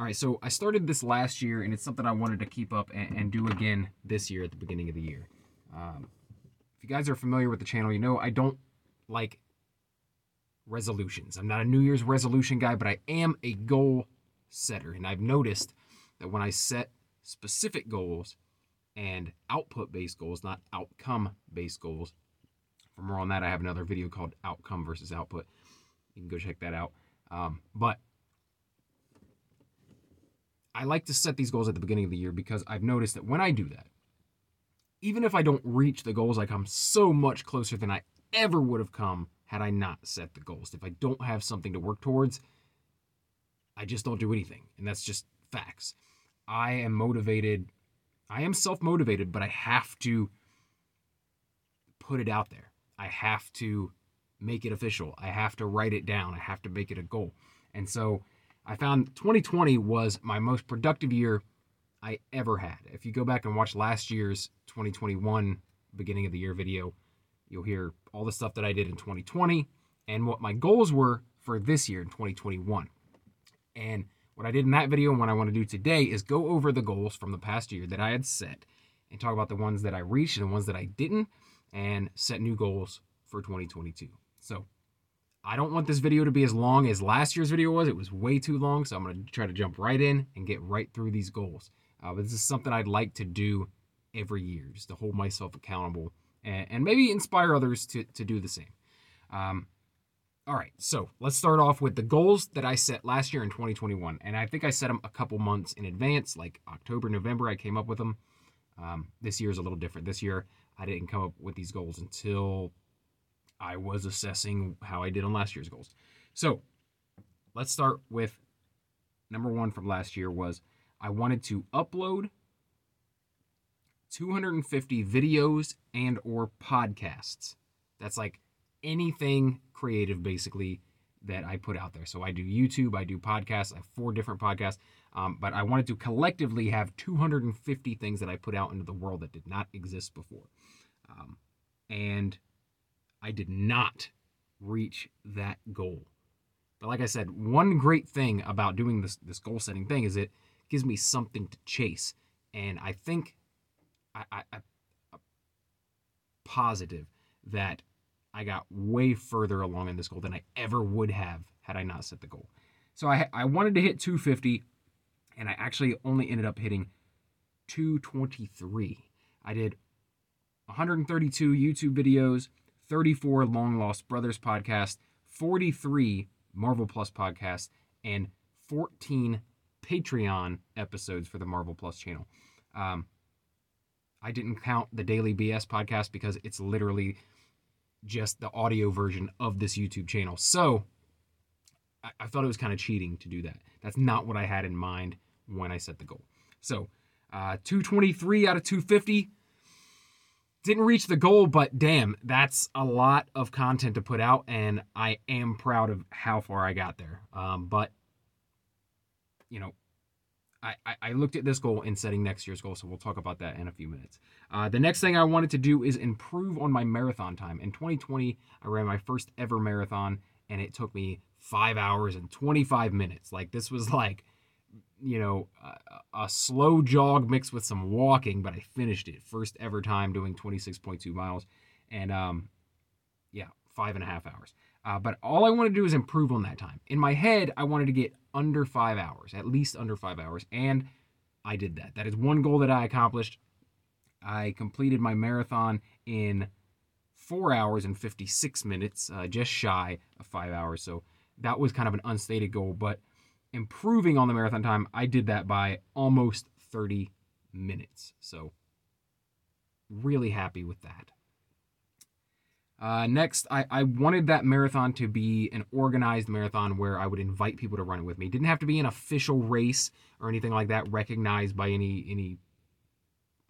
All right, so I started this last year, and it's something I wanted to keep up and, and do again this year at the beginning of the year. Um, if you guys are familiar with the channel, you know I don't like resolutions. I'm not a New Year's resolution guy, but I am a goal setter. And I've noticed that when I set specific goals and output based goals, not outcome based goals, for more on that, I have another video called Outcome versus Output. You can go check that out. Um, but I like to set these goals at the beginning of the year because I've noticed that when I do that, even if I don't reach the goals, I come so much closer than I ever would have come had I not set the goals. If I don't have something to work towards, I just don't do anything. And that's just facts. I am motivated. I am self motivated, but I have to put it out there. I have to make it official. I have to write it down. I have to make it a goal. And so I found 2020 was my most productive year I ever had. If you go back and watch last year's 2021 beginning of the year video, You'll hear all the stuff that I did in 2020 and what my goals were for this year in 2021. And what I did in that video and what I want to do today is go over the goals from the past year that I had set and talk about the ones that I reached and the ones that I didn't and set new goals for 2022. So I don't want this video to be as long as last year's video was. It was way too long. So I'm going to try to jump right in and get right through these goals. Uh, but this is something I'd like to do every year just to hold myself accountable and, and maybe inspire others to, to do the same. Um, all right, so let's start off with the goals that I set last year in 2021. And I think I set them a couple months in advance, like October, November, I came up with them. Um, this year is a little different. This year, I didn't come up with these goals until I was assessing how I did on last year's goals. So let's start with number one from last year was I wanted to upload 250 videos and or podcasts. That's like anything creative basically that I put out there. So I do YouTube, I do podcasts, I have four different podcasts, um, but I wanted to collectively have 250 things that I put out into the world that did not exist before. Um, and I did not reach that goal. But like I said, one great thing about doing this this goal setting thing is it gives me something to chase. And I think I, I, I positive that I got way further along in this goal than I ever would have had I not set the goal. So I I wanted to hit 250, and I actually only ended up hitting 223. I did 132 YouTube videos, 34 Long Lost Brothers podcast, 43 Marvel Plus podcast, and 14 Patreon episodes for the Marvel Plus channel. Um, I didn't count the Daily BS podcast because it's literally just the audio version of this YouTube channel. So I, I thought it was kind of cheating to do that. That's not what I had in mind when I set the goal. So uh, 223 out of 250. Didn't reach the goal, but damn, that's a lot of content to put out, and I am proud of how far I got there. Um, but, you know, I, I looked at this goal in setting next year's goal, so we'll talk about that in a few minutes. Uh, the next thing I wanted to do is improve on my marathon time. In 2020, I ran my first ever marathon, and it took me five hours and 25 minutes. Like, this was like, you know, a, a slow jog mixed with some walking, but I finished it. First ever time doing 26.2 miles. And, um, yeah, five and a half hours. Uh, but all I want to do is improve on that time. In my head, I wanted to get under five hours, at least under five hours. And I did that. That is one goal that I accomplished. I completed my marathon in four hours and 56 minutes, uh, just shy of five hours. So that was kind of an unstated goal. But improving on the marathon time, I did that by almost 30 minutes. So really happy with that. Uh, next, I, I wanted that marathon to be an organized marathon where I would invite people to run it with me. It didn't have to be an official race or anything like that, recognized by any any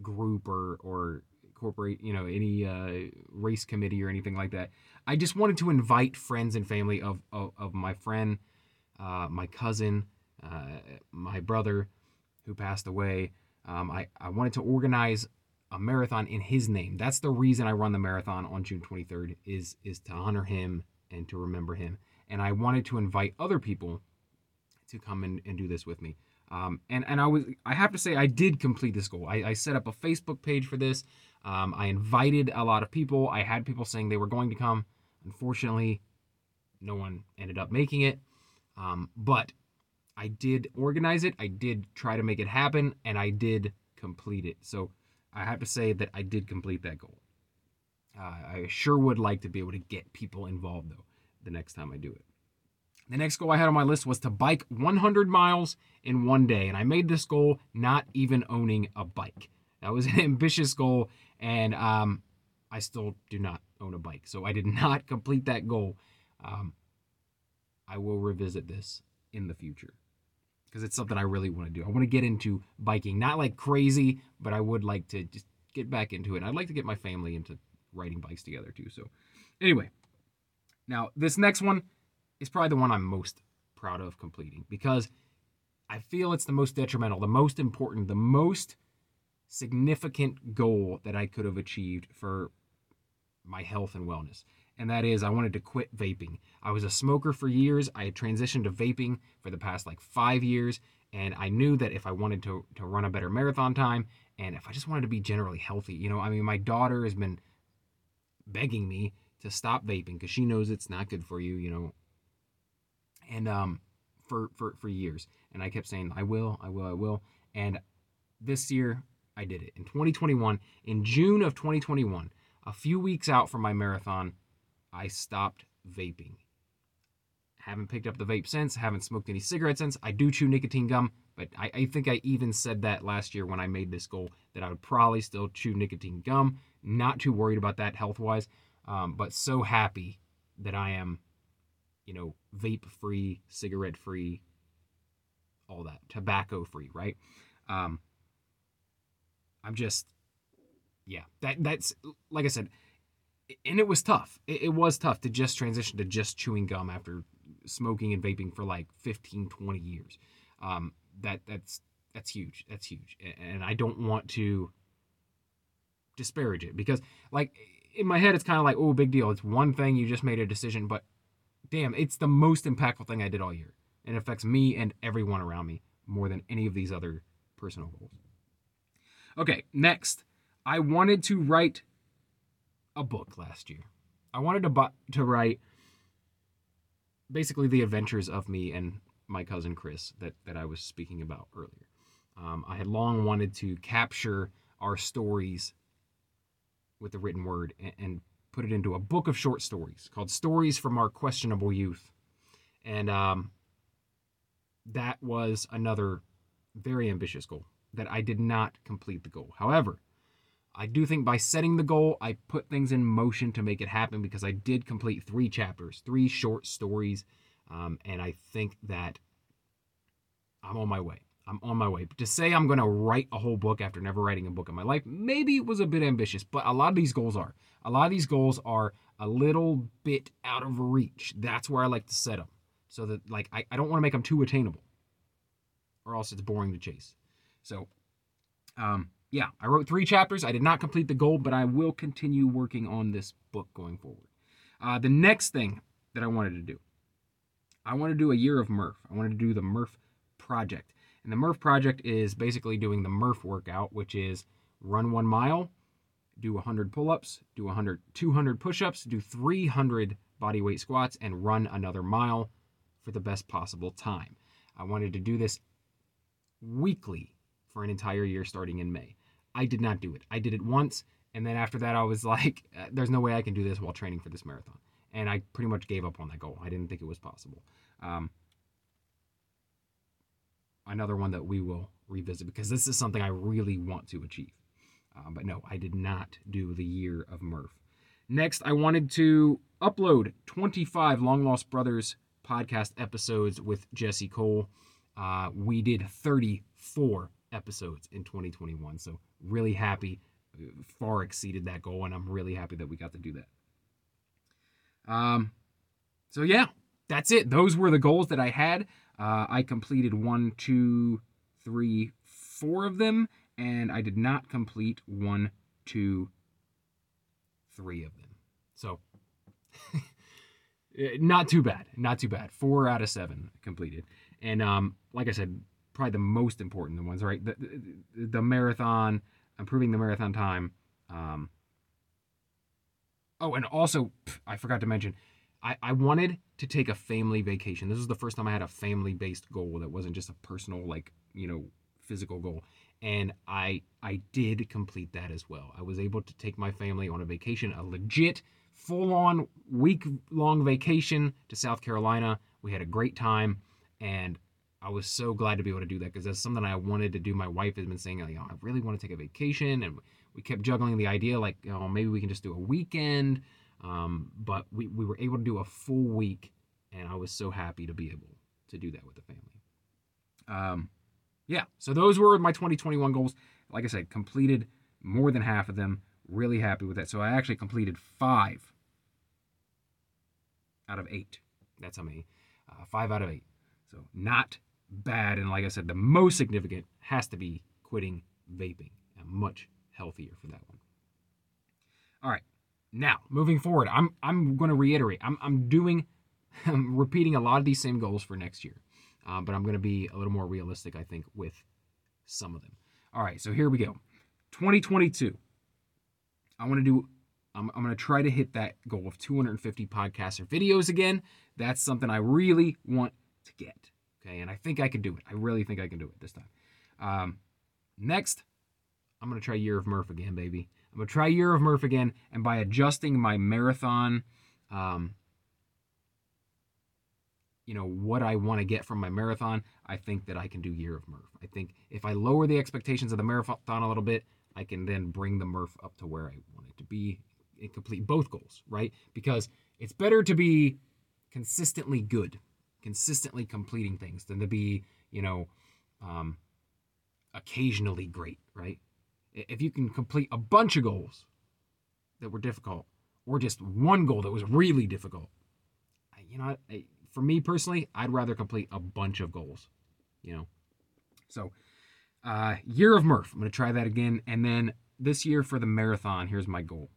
group or or corporate, you know, any uh, race committee or anything like that. I just wanted to invite friends and family of of, of my friend, uh, my cousin, uh, my brother, who passed away. Um, I I wanted to organize a marathon in his name. That's the reason I run the marathon on June 23rd is is to honor him and to remember him. And I wanted to invite other people to come and, and do this with me. Um, and and I was I have to say I did complete this goal. I, I set up a Facebook page for this. Um, I invited a lot of people. I had people saying they were going to come. Unfortunately, no one ended up making it. Um, but I did organize it. I did try to make it happen, and I did complete it. So I have to say that I did complete that goal. Uh, I sure would like to be able to get people involved though the next time I do it. The next goal I had on my list was to bike 100 miles in one day, and I made this goal not even owning a bike. That was an ambitious goal, and um, I still do not own a bike, so I did not complete that goal. Um, I will revisit this in the future because it's something I really want to do. I want to get into biking, not like crazy, but I would like to just get back into it. I'd like to get my family into riding bikes together too. So, anyway, now this next one is probably the one I'm most proud of completing because I feel it's the most detrimental, the most important, the most significant goal that I could have achieved for my health and wellness. And that is, I wanted to quit vaping. I was a smoker for years. I had transitioned to vaping for the past like five years. And I knew that if I wanted to, to run a better marathon time and if I just wanted to be generally healthy, you know, I mean, my daughter has been begging me to stop vaping because she knows it's not good for you, you know. And um, for for for years, and I kept saying I will, I will, I will. And this year I did it in 2021. In June of 2021, a few weeks out from my marathon, I stopped vaping. Haven't picked up the vape since. Haven't smoked any cigarettes since. I do chew nicotine gum, but I, I think I even said that last year when I made this goal that I would probably still chew nicotine gum. Not too worried about that health wise, um, but so happy that I am, you know, vape free, cigarette free, all that, tobacco free, right? Um, I'm just, yeah, that that's like I said, and it was tough. It, it was tough to just transition to just chewing gum after smoking and vaping for like 15, 20 years. Um, that that's that's huge. That's huge, and I don't want to disparage it because like in my head it's kind of like oh big deal it's one thing you just made a decision but damn it's the most impactful thing i did all year and it affects me and everyone around me more than any of these other personal goals okay next i wanted to write a book last year i wanted to to write basically the adventures of me and my cousin chris that that i was speaking about earlier um, i had long wanted to capture our stories with the written word and, and put it into a book of short stories called Stories from Our Questionable Youth. And um, that was another very ambitious goal that I did not complete the goal. However, I do think by setting the goal, I put things in motion to make it happen because I did complete three chapters, three short stories. Um, and I think that I'm on my way. I'm on my way. But to say I'm going to write a whole book after never writing a book in my life, maybe it was a bit ambitious, but a lot of these goals are. A lot of these goals are a little bit out of reach. That's where I like to set them. So that, like, I, I don't want to make them too attainable or else it's boring to chase. So, um, yeah, I wrote three chapters. I did not complete the goal, but I will continue working on this book going forward. Uh, the next thing that I wanted to do, I want to do a year of Murph. I wanted to do the Murph project. And the Murph project is basically doing the Murph workout, which is run one mile, do 100 pull ups, do 100, 200 push ups, do 300 body weight squats, and run another mile for the best possible time. I wanted to do this weekly for an entire year starting in May. I did not do it. I did it once, and then after that, I was like, uh, there's no way I can do this while training for this marathon. And I pretty much gave up on that goal. I didn't think it was possible. Um, another one that we will revisit because this is something I really want to achieve. Uh, but no, I did not do the year of Murph. Next, I wanted to upload 25 Long Lost Brothers podcast episodes with Jesse Cole. Uh, we did 34 episodes in 2021, so really happy. Far exceeded that goal, and I'm really happy that we got to do that. Um, so yeah, that's it. Those were the goals that I had. Uh, I completed one, two, three, four of them, and I did not complete one, two, three of them. So, not too bad. Not too bad. Four out of seven completed. And um, like I said, probably the most important ones, right? The, the, the marathon, improving the marathon time. Um, oh, and also, I forgot to mention, I, I wanted to take a family vacation. This was the first time I had a family based goal that wasn't just a personal, like, you know, physical goal. And I I did complete that as well. I was able to take my family on a vacation, a legit full on week long vacation to South Carolina. We had a great time and I was so glad to be able to do that because that's something I wanted to do. My wife has been saying, like, oh, I really want to take a vacation, and we kept juggling the idea, like, oh, maybe we can just do a weekend. Um, but we, we were able to do a full week, and I was so happy to be able to do that with the family. Um, yeah, so those were my 2021 goals. Like I said, completed more than half of them. Really happy with that. So I actually completed five out of eight. That's how many. Uh, five out of eight. So not bad. And like I said, the most significant has to be quitting vaping. I'm much healthier for that one. All right. Now, moving forward, I'm I'm going to reiterate. I'm I'm doing I'm repeating a lot of these same goals for next year. Um, but I'm going to be a little more realistic, I think, with some of them. All right, so here we go. 2022. I want to do I'm, I'm going to try to hit that goal of 250 podcasts or videos again. That's something I really want to get. Okay, and I think I can do it. I really think I can do it this time. Um, next, I'm gonna try Year of Murph again, baby. I'm gonna try Year of Murph again, and by adjusting my marathon, um, you know what I want to get from my marathon, I think that I can do Year of Murph. I think if I lower the expectations of the marathon a little bit, I can then bring the Murph up to where I want it to be and complete both goals, right? Because it's better to be consistently good consistently completing things than to be, you know, um, occasionally great, right? If you can complete a bunch of goals that were difficult, or just one goal that was really difficult, you know, for me personally, I'd rather complete a bunch of goals, you know. So, uh, year of Murph, I'm going to try that again. And then this year for the marathon, here's my goal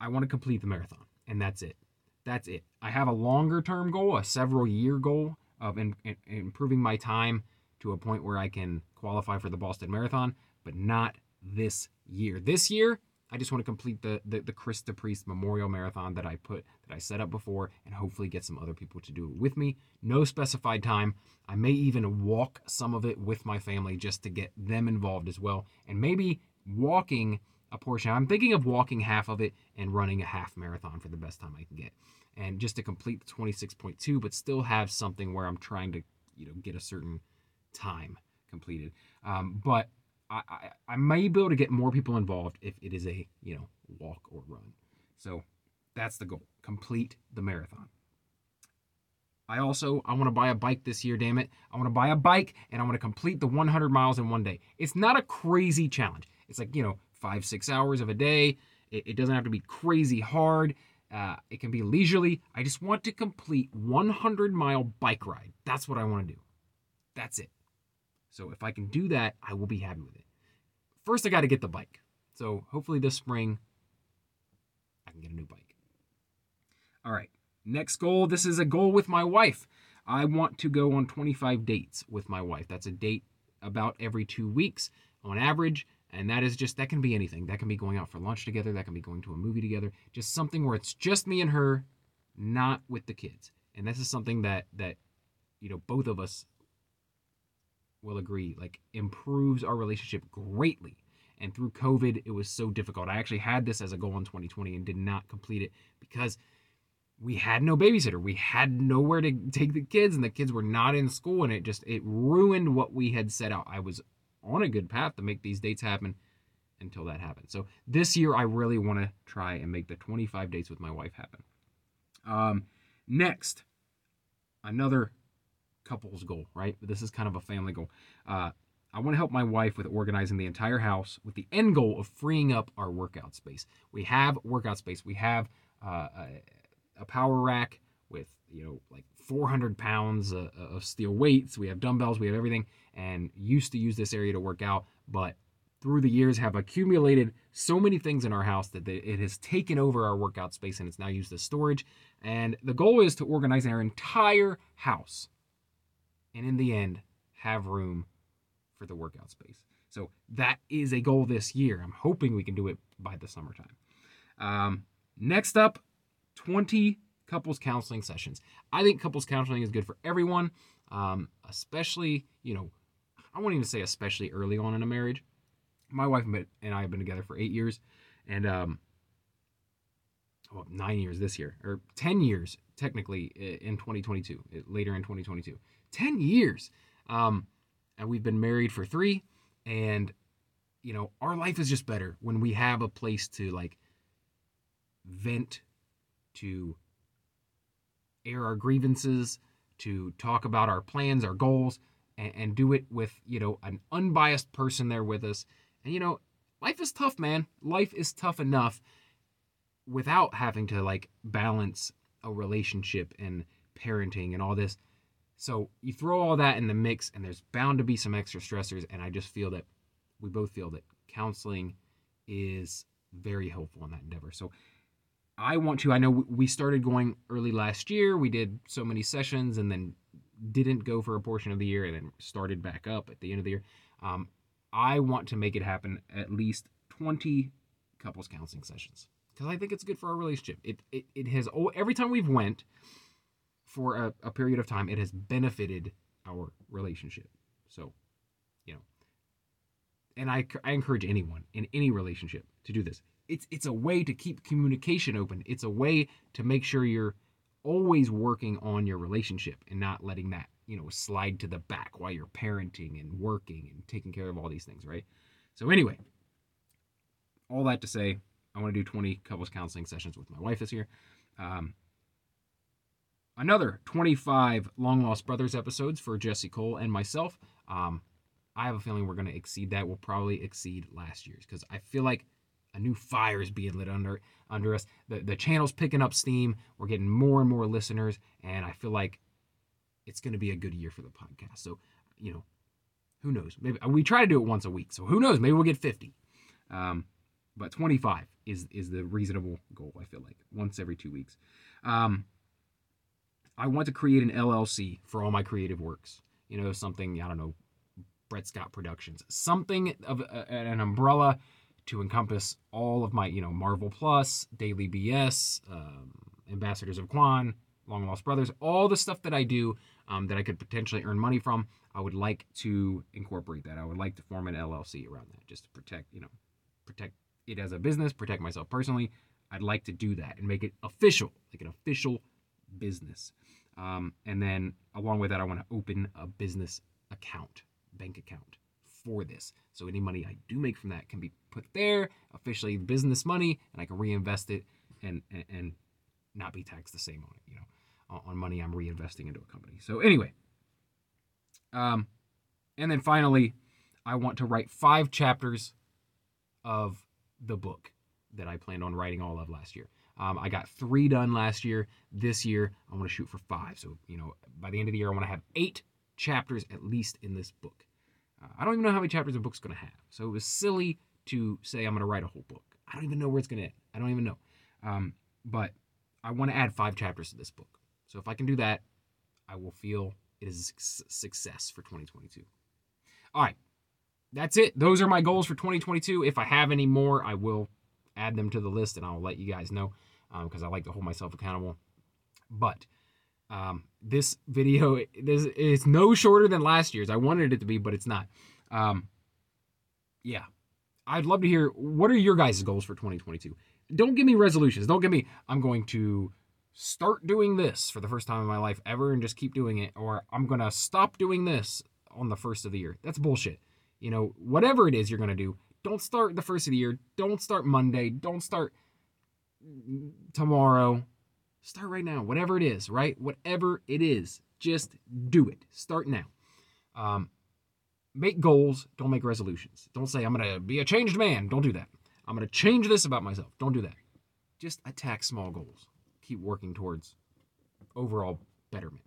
I want to complete the marathon, and that's it. That's it. I have a longer term goal, a several year goal of in, in, improving my time to a point where I can qualify for the Boston Marathon, but not this year. This year, I just want to complete the, the, the Chris DePriest Memorial Marathon that I put that I set up before and hopefully get some other people to do it with me. No specified time. I may even walk some of it with my family just to get them involved as well. And maybe walking a portion. I'm thinking of walking half of it and running a half marathon for the best time I can get. And just to complete the 26.2, but still have something where I'm trying to, you know, get a certain time completed. Um, but I, I, I may be able to get more people involved if it is a, you know, walk or run. So that's the goal. Complete the marathon. I also I want to buy a bike this year, damn it. I want to buy a bike and I want to complete the 100 miles in one day. It's not a crazy challenge. It's like, you know, five, six hours of a day. It, it doesn't have to be crazy hard. Uh, it can be leisurely. I just want to complete 100 mile bike ride. That's what I want to do. That's it. So if I can do that, I will be happy with it. First, I got to get the bike. So hopefully this spring, I can get a new bike. All right. Next goal. This is a goal with my wife. I want to go on 25 dates with my wife. That's a date about every two weeks on average. And that is just, that can be anything. That can be going out for lunch together. That can be going to a movie together. Just something where it's just me and her, not with the kids. And this is something that, that, you know, both of us will agree, like improves our relationship greatly. And through COVID, it was so difficult. I actually had this as a goal in 2020 and did not complete it because we had no babysitter. We had nowhere to take the kids, and the kids were not in school, and it just it ruined what we had set out. I was on a good path to make these dates happen until that happens. So this year, I really want to try and make the 25 dates with my wife happen. Um, next, another couples goal, right? This is kind of a family goal. Uh, I want to help my wife with organizing the entire house with the end goal of freeing up our workout space. We have workout space. We have uh, a, a power rack with you know like 400 pounds uh, of steel weights. We have dumbbells. We have everything and used to use this area to work out, but through the years have accumulated so many things in our house that it has taken over our workout space and it's now used as storage. And the goal is to organize our entire house. And in the end, have room for the workout space. So that is a goal this year. I'm hoping we can do it by the summertime. Um, next up, 20 couples counseling sessions. I think couples counseling is good for everyone, um, especially, you know, I won't even say especially early on in a marriage. My wife and I have been together for eight years, and um, well, nine years this year, or 10 years technically in 2022, later in 2022. 10 years. Um, and we've been married for three. And, you know, our life is just better when we have a place to like vent, to air our grievances, to talk about our plans, our goals, and, and do it with, you know, an unbiased person there with us. And, you know, life is tough, man. Life is tough enough without having to like balance a relationship and parenting and all this. So you throw all that in the mix, and there's bound to be some extra stressors. And I just feel that we both feel that counseling is very helpful in that endeavor. So I want to. I know we started going early last year. We did so many sessions, and then didn't go for a portion of the year, and then started back up at the end of the year. Um, I want to make it happen at least 20 couples counseling sessions because I think it's good for our relationship. It it, it has every time we've went for a, a period of time, it has benefited our relationship. So, you know, and I I encourage anyone in any relationship to do this. It's it's a way to keep communication open. It's a way to make sure you're always working on your relationship and not letting that you know slide to the back while you're parenting and working and taking care of all these things, right? So anyway, all that to say, I want to do 20 couples counseling sessions with my wife this year. Um, another 25 Long Lost Brothers episodes for Jesse Cole and myself. Um, I have a feeling we're going to exceed that. We'll probably exceed last year's because I feel like a new fire is being lit under under us. The the channel's picking up steam. We're getting more and more listeners, and I feel like it's going to be a good year for the podcast. So, you know, who knows? Maybe we try to do it once a week. So who knows? Maybe we'll get 50. Um, but 25 is is the reasonable goal. I feel like once every two weeks. Um, I want to create an LLC for all my creative works. You know, something I don't know, Brett Scott Productions, something of a, an umbrella to encompass all of my you know Marvel Plus, Daily BS, um, Ambassadors of Quan, Long Lost Brothers, all the stuff that I do um, that I could potentially earn money from. I would like to incorporate that. I would like to form an LLC around that, just to protect you know protect it as a business, protect myself personally. I'd like to do that and make it official, like an official business. Um, and then along with that, I want to open a business account, bank account for this. So any money I do make from that can be put there, officially business money, and I can reinvest it and and, and not be taxed the same on it, you know, on money I'm reinvesting into a company. So anyway, um, and then finally, I want to write five chapters of the book that I planned on writing all of last year. Um, I got three done last year. This year, I want to shoot for five. So, you know, by the end of the year, I want to have eight chapters at least in this book. Uh, I don't even know how many chapters a book's going to have. So it was silly to say I'm going to write a whole book. I don't even know where it's going to end. I don't even know. Um, but I want to add five chapters to this book. So if I can do that, I will feel it is a success for 2022. All right that's it. Those are my goals for 2022. If I have any more, I will add them to the list and I'll let you guys know because um, I like to hold myself accountable. But um, this video is, is no shorter than last year's. I wanted it to be, but it's not. Um, yeah, I'd love to hear what are your guys' goals for 2022. Don't give me resolutions. Don't give me I'm going to start doing this for the first time in my life ever and just keep doing it, or I'm gonna stop doing this on the first of the year. That's bullshit you know, whatever it is you're to do, don't start the first of the year. Don't start Monday. Don't start tomorrow. Start right now. Whatever it is, right? Whatever it is, just do it. Start now. Um, make goals. Don't make resolutions. Don't say, I'm going to be a changed man. Don't do that. I'm going to change this about myself. Don't do that. Just attack small goals. Keep working towards overall betterment.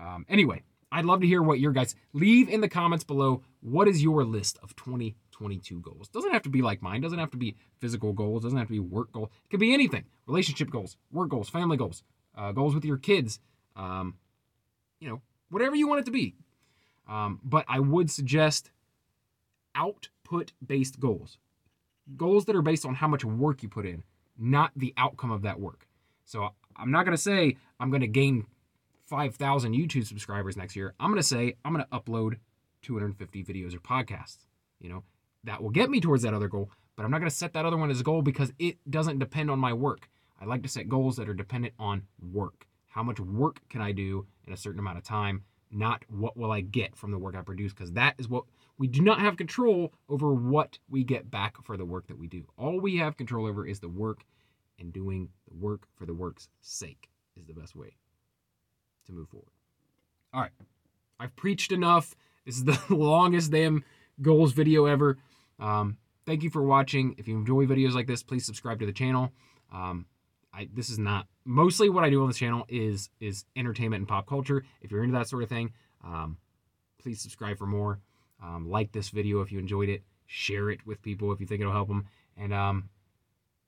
Um, anyway, I'd love to hear what your guys leave in the comments below. What is your list of 2022 goals? Doesn't have to be like mine. Doesn't have to be physical goals. Doesn't have to be work goals. It could be anything. Relationship goals, work goals, family goals, uh, goals with your kids. Um, you know, whatever you want it to be. Um, but I would suggest output based goals. Goals that are based on how much work you put in, not the outcome of that work. So I'm not going to say I'm going to gain 5,000 YouTube subscribers next year. I'm going to say I'm going to upload 250 videos or podcasts. You know, that will get me towards that other goal, but I'm not going to set that other one as a goal because it doesn't depend on my work. I like to set goals that are dependent on work. How much work can I do in a certain amount of time, not what will I get from the work I produce because that is what we do not have control over what we get back for the work that we do. All we have control over is the work and doing the work for the work's sake is the best way to move forward. All right. I've preached enough. This is the longest damn goals video ever. Um, thank you for watching. If you enjoy videos like this, please subscribe to the channel. Um, I, this is not mostly what I do on this channel is is entertainment and pop culture. If you're into that sort of thing, um, please subscribe for more. Um, like this video if you enjoyed it. Share it with people if you think it'll help them. And um,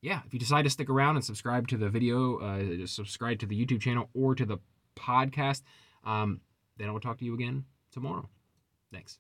yeah, if you decide to stick around and subscribe to the video, uh, subscribe to the YouTube channel or to the podcast, um, then I will talk to you again tomorrow. Thanks.